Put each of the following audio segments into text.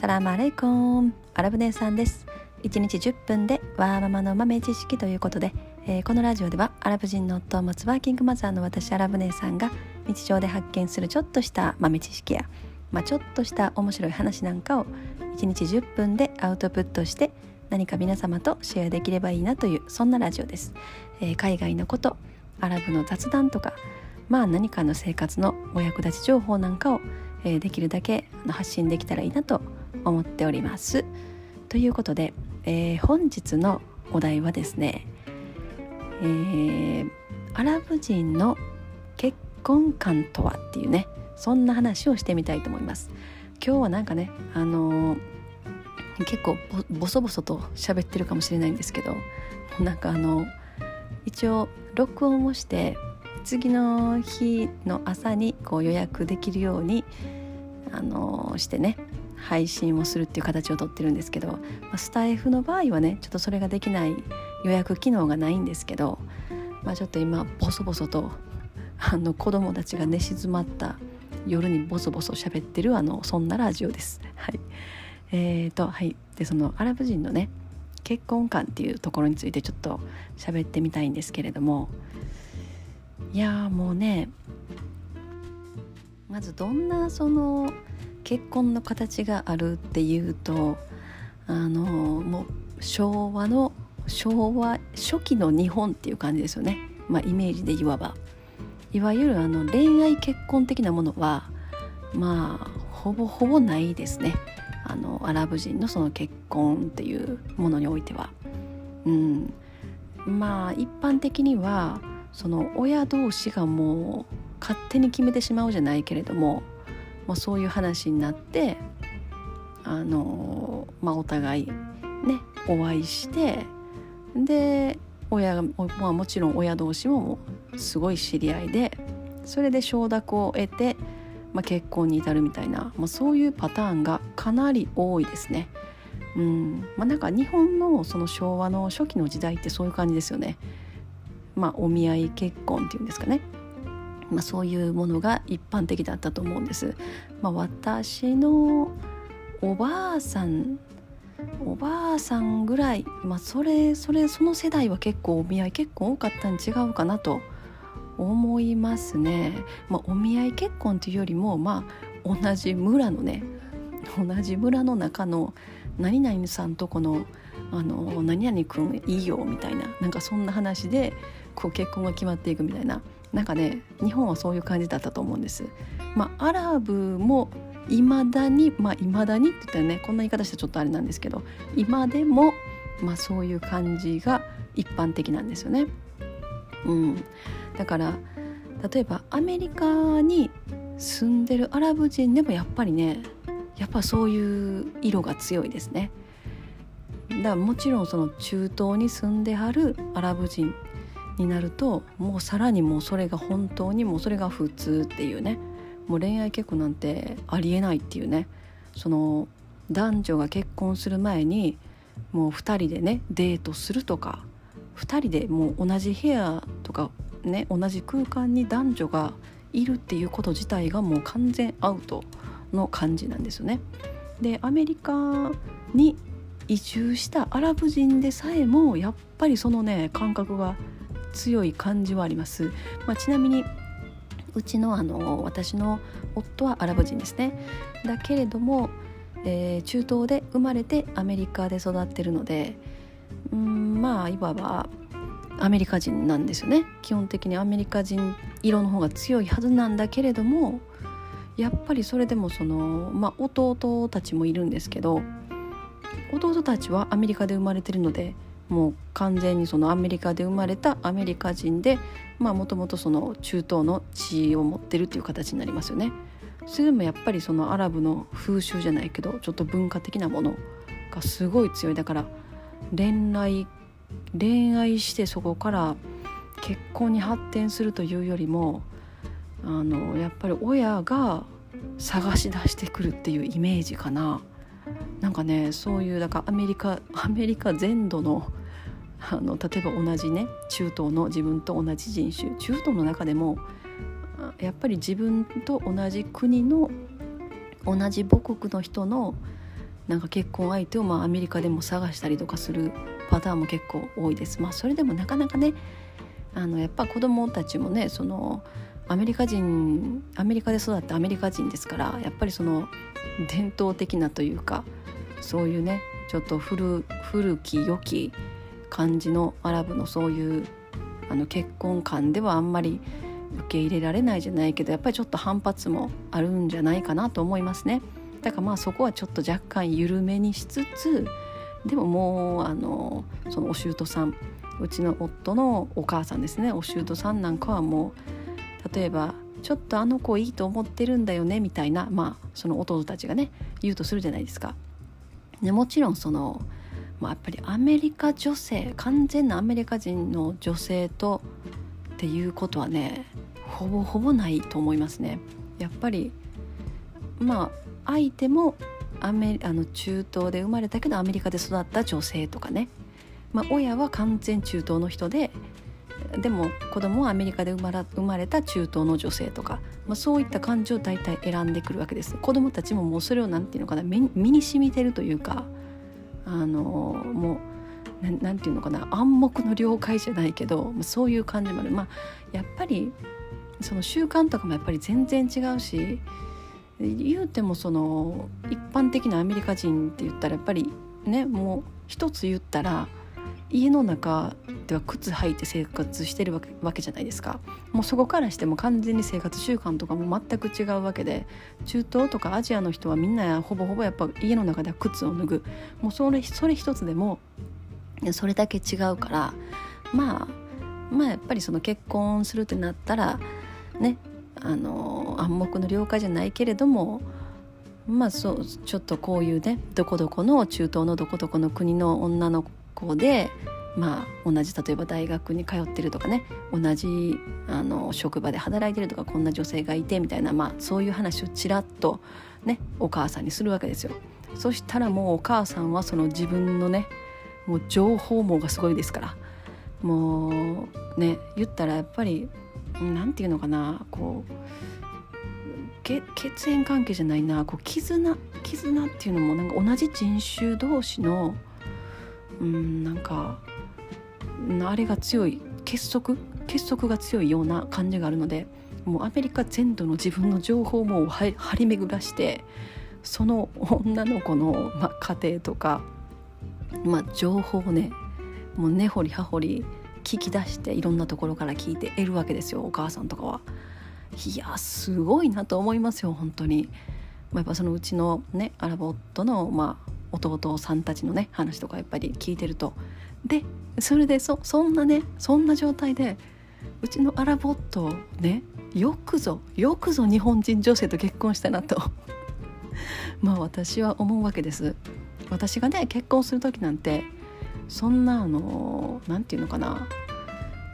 サラマレイコン。アラブ姉さんです。1日10分でワーママの豆知識ということで、えー、このラジオではアラブ人の夫を持つワーキングマザーの私アラブ姉さんが日常で発見するちょっとした豆知識や、まあ、ちょっとした面白い話なんかを1日10分でアウトプットして何か皆様とシェアできればいいなというそんなラジオです、えー、海外のことアラブの雑談とかまあ何かの生活のお役立ち情報なんかを、えー、できるだけ発信できたらいいなと思います思っております。ということで、えー、本日のお題はですね、えー、アラブ人の結婚観とはっていうねそんな話をしてみたいと思います。今日はなんかねあのー、結構ボソボソと喋ってるかもしれないんですけどなんかあの一応録音をして次の日の朝にこう予約できるようにあのしてね配信をするっていう形をとってるんですけど、まあ、スタイフの場合はねちょっとそれができない予約機能がないんですけど、まあ、ちょっと今ボソボソとあの子供たちが寝静まった夜にボソボソ喋ってるあのそんなラジオです。はい、えーとはいでそのアラブ人のね結婚観っていうところについてちょっと喋ってみたいんですけれどもいやもうねまずどんなその結婚の形があるっていうとあのもう昭和の昭和初期の日本っていう感じですよね、まあ、イメージでいわば。いわゆるあの恋愛結婚的なものはまあほぼほぼないですね。あのアラブ人のその結婚っていうものにおいては。うん、まあ一般的にはその親同士がもう勝手に決めてしまうじゃないけれどもまあ、そういう話になってあの、まあ、お互いねお会いしてで親が、まあ、もちろん親同士ももすごい知り合いでそれで承諾を得て、まあ、結婚に至るみたいな、まあ、そういうパターンがかなり多いですね。うんまあ、なんか日本のその昭和の初期の時代ってそういう感じですよね。まあ、お見合い結婚っていうんですかね。まあ、そういうものが一般的だったと思うんです。まあ、私のおばあさんおばあさんぐらい、まあ、それそれその世代は結構お見合い結構多かったに違うかなと思いますね。まあ、お見合い結婚というよりも、まあ、同じ村のね同じ村の中の何々さんとこのあの何々くんいいよみたいななんかそんな話でこう結婚が決まっていくみたいななんかね日本はそういう感じだったと思うんです。まあ、アラブもいまだにまあいまだにって言ったらねこんな言い方してちょっとあれなんですけど今でもまあそういう感じが一般的なんですよね。うん、だから例えばアメリカに住んでるアラブ人でもやっぱりねやっぱそういう色が強いですね。だもちろんその中東に住んではるアラブ人になるともうさらにもうそれが本当にもうそれが普通っていうねもう恋愛結婚なんてありえないっていうねその男女が結婚する前にもう2人でねデートするとか2人でもう同じ部屋とかね同じ空間に男女がいるっていうこと自体がもう完全アウトの感じなんですよね。でアメリカに移住したアラブ人でさえもやっぱりそのね感覚が強い感じはあります、まあ、ちなみにうちのあの私の夫はアラブ人ですね。だけれども、えー、中東で生まれてアメリカで育ってるのでうんまあいわばアメリカ人なんですよね。基本的にアメリカ人色の方が強いはずなんだけれどもやっぱりそれでもその、まあ、弟たちもいるんですけど弟たちはアメリカで生まれてるのでもう完全にそのアメリカで生まれたアメリカ人でもともとその中東の地位を持ってるっていう形になりますよね。それでもやっぱりそのアラブの風習じゃないけどちょっと文化的なものがすごい強いだから恋愛恋愛してそこから結婚に発展するというよりもあのやっぱり親が探し出してくるっていうイメージかな。なんかねそういうだからアメリカアメリカ全土のあの例えば同じね中東の自分と同じ人種中東の中でもやっぱり自分と同じ国の同じ母国の人のなんか結婚相手をまあアメリカでも探したりとかするパターンも結構多いです。まあ、それでもなかなかねあのやっぱ子供たちもねそのアメリカ人アメリカで育ったアメリカ人ですからやっぱりその伝統的なというかそういうねちょっと古古き良き感じのアラブのそういうあの結婚観ではあんまり受け入れられないじゃないけどやっぱりちょっと反発もあるんじゃないかなと思いますね。だからまあそこはちょっと若干緩めにしつつでももうあのそのお舅さんうちの夫のお母さんですねお舅さんなんかはもう例えばちょっとあの子いいと思ってるんだよねみたいなまあその弟たちがね言うとするじゃないですか。でもちろんその、まあ、やっぱりアメリカ女性完全なアメリカ人の女性とっていうことはねほぼほぼないと思いますね。やっぱりまあ相手もアメあの中東で生まれたけどアメリカで育った女性とかねまあ、親は完全中東の人ででも子供はアメリカで生まれた中東の女性とか、まあ、そういった感じを大体選んでくるわけです。子供たちももうそれを何て言うのかな身に染みてるというかあのもう何て言うのかな暗黙の了解じゃないけどそういう感じもある。まあやっぱりその習慣とかもやっぱり全然違うし言うてもその一般的なアメリカ人って言ったらやっぱりねもう一つ言ったら家の中では靴履いて生活してるわけじゃないですか。もうそこからしても完全に生活習慣とかも全く違うわけで中東とかアジアの人はみんなほぼほぼやっぱ家の中では靴を脱ぐ。もうそれそれ一つでもそれだけ違うからまあまあやっぱりその結婚するってなったらねあの暗黙の了解じゃないけれどもまあそうちょっとこういうねどこどこの中東のどこどこの国の女の子でまあ同じ例えば大学に通ってるとかね同じあの職場で働いてるとかこんな女性がいてみたいな、まあ、そういう話をちらっとねお母さんにするわけですよ。そしたらもうお母さんはその自分のねもう情報網がすごいですからもうね言ったらやっぱり何て言うのかなこう血縁関係じゃないなこう絆絆っていうのもなんか同じ人種同士のうんなんかあれが強い結束？結束が強いような感じがあるのでもうアメリカ全土の自分の情報も張り巡らしてその女の子の、まあ、家庭とか、まあ、情報をねもう根掘り葉掘り聞き出していろんなところから聞いて得るわけですよお母さんとかは。いやすごいなと思いますよ本当に。まあ、やっぱそのうちのねアラボットの、まあ、弟さんたちのね話とかやっぱり聞いてると。でそれでそそんなねそんな状態でうちのアラボットをねよくぞよくぞ日本人女性と結婚したなと。まあ私は思うわけです。私がね結婚する時なんてそんなあの何て言うのかな。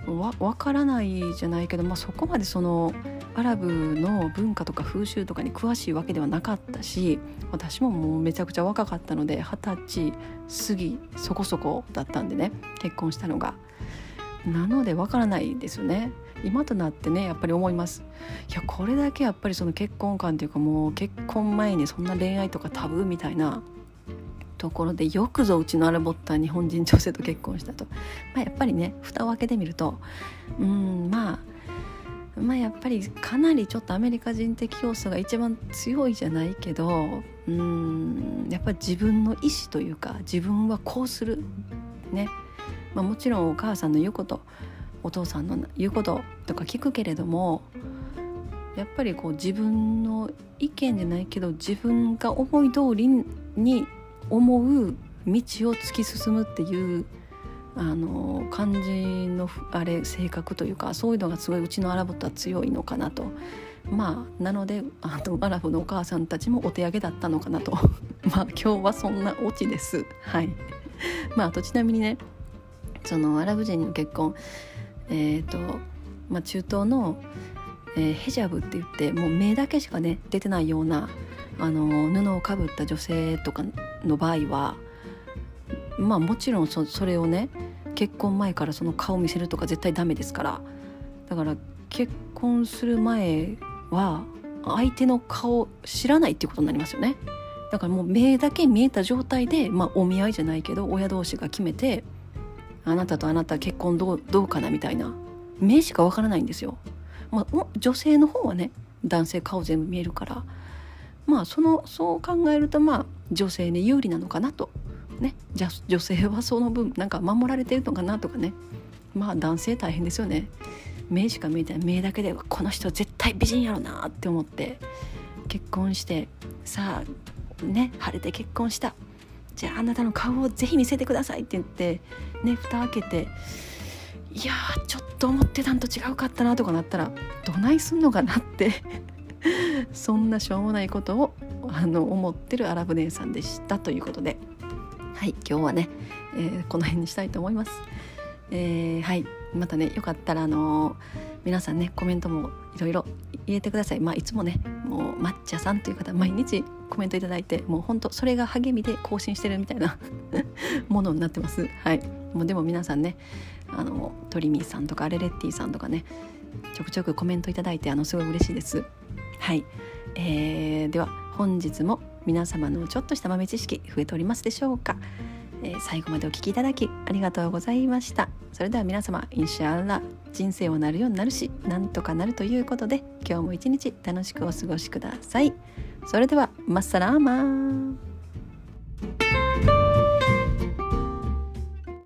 わ分からないじゃないけど、まあ、そこまでそのアラブの文化とか風習とかに詳しいわけではなかったし私ももうめちゃくちゃ若かったので二十歳過ぎそこそこだったんでね結婚したのが。なのでわからないですよね。今となってねやっぱり思いますいやこれだけやっぱりその結婚観というかもう結婚前にそんな恋愛とかタブーみたいなところでよくぞうちのアラボッター日本人女性と結婚したと、まあ、やっぱりね蓋を開けてみるとうんまあまあやっぱりかなりちょっとアメリカ人的要素が一番強いじゃないけどうんやっぱり自分の意思というか自分はこうするね、まあ、もちろんお母さんの言うことお父さんの言うこととか聞くけれどもやっぱりこう自分の意見じゃないけど自分が思い通りに思う道を突き進むっていうあの感じのあれ性格というかそういうのがすごいうちのアラブとは強いのかなと。まあなのであのアラブのお母さんたちもお手上げだったのかなと。まあ今日はそんなオチです。はい。まああとちなみにねそのアラブ人の結婚。えっ、ー、と、まあ、中東の、えー、ヘジャブって言ってもう目だけしかね出てないようなあの布をかぶった女性とかの場合はまあもちろんそそれをね結婚前からその顔見せるとか絶対ダメですから。だから結婚する前は相手の顔知らないっていうことになりますよね。だからもう目だけ見えた状態で、まあ、お見合いじゃないけど親同士が決めてあなたとあなた結婚どうどうかなみたいな。目しかわからないんですよ。まあ、女性の方はね男性顔全部見えるから。まあそのそう考えるとまあ女性に有利なのかなとねじゃ女性はその分なんか守られてるのかなとかね。まあ男性大変ですよね。目しか見えてない。目だけでこの人絶対美人やろなって思って結婚してさあね晴れて結婚した。じゃああなたの顔をぜひ見せてくださいって言ってね蓋開けていやちょっと思ってたんと違うかったなとかなったらどないすんのかなって そんなしょうもないことをあの思ってるアラブ姉さんでしたということで。はい今日はね、えー、この辺にしたいと思います。えー、はいまたねよかったらあのー、皆さんねコメントもいろいろ入れてください。まあいつもねもう抹茶さんという方毎日コメントいただいてもうほんとそれが励みで更新してるみたいな ものになってます。はい。もうでも皆さんねあのトリミーさんとかアレレッティさんとかねちょくちょくコメントいただいてあのすごい嬉しいです。はい、えー、では本日も皆様のちょっとした豆知識増えておりますでしょうか？えー、最後までお聴きいただきありがとうございました。それでは皆様インシャアラ人生はなるようになるしなんとかなるということで今日も一日楽しくお過ごしください。それではマッサラーマー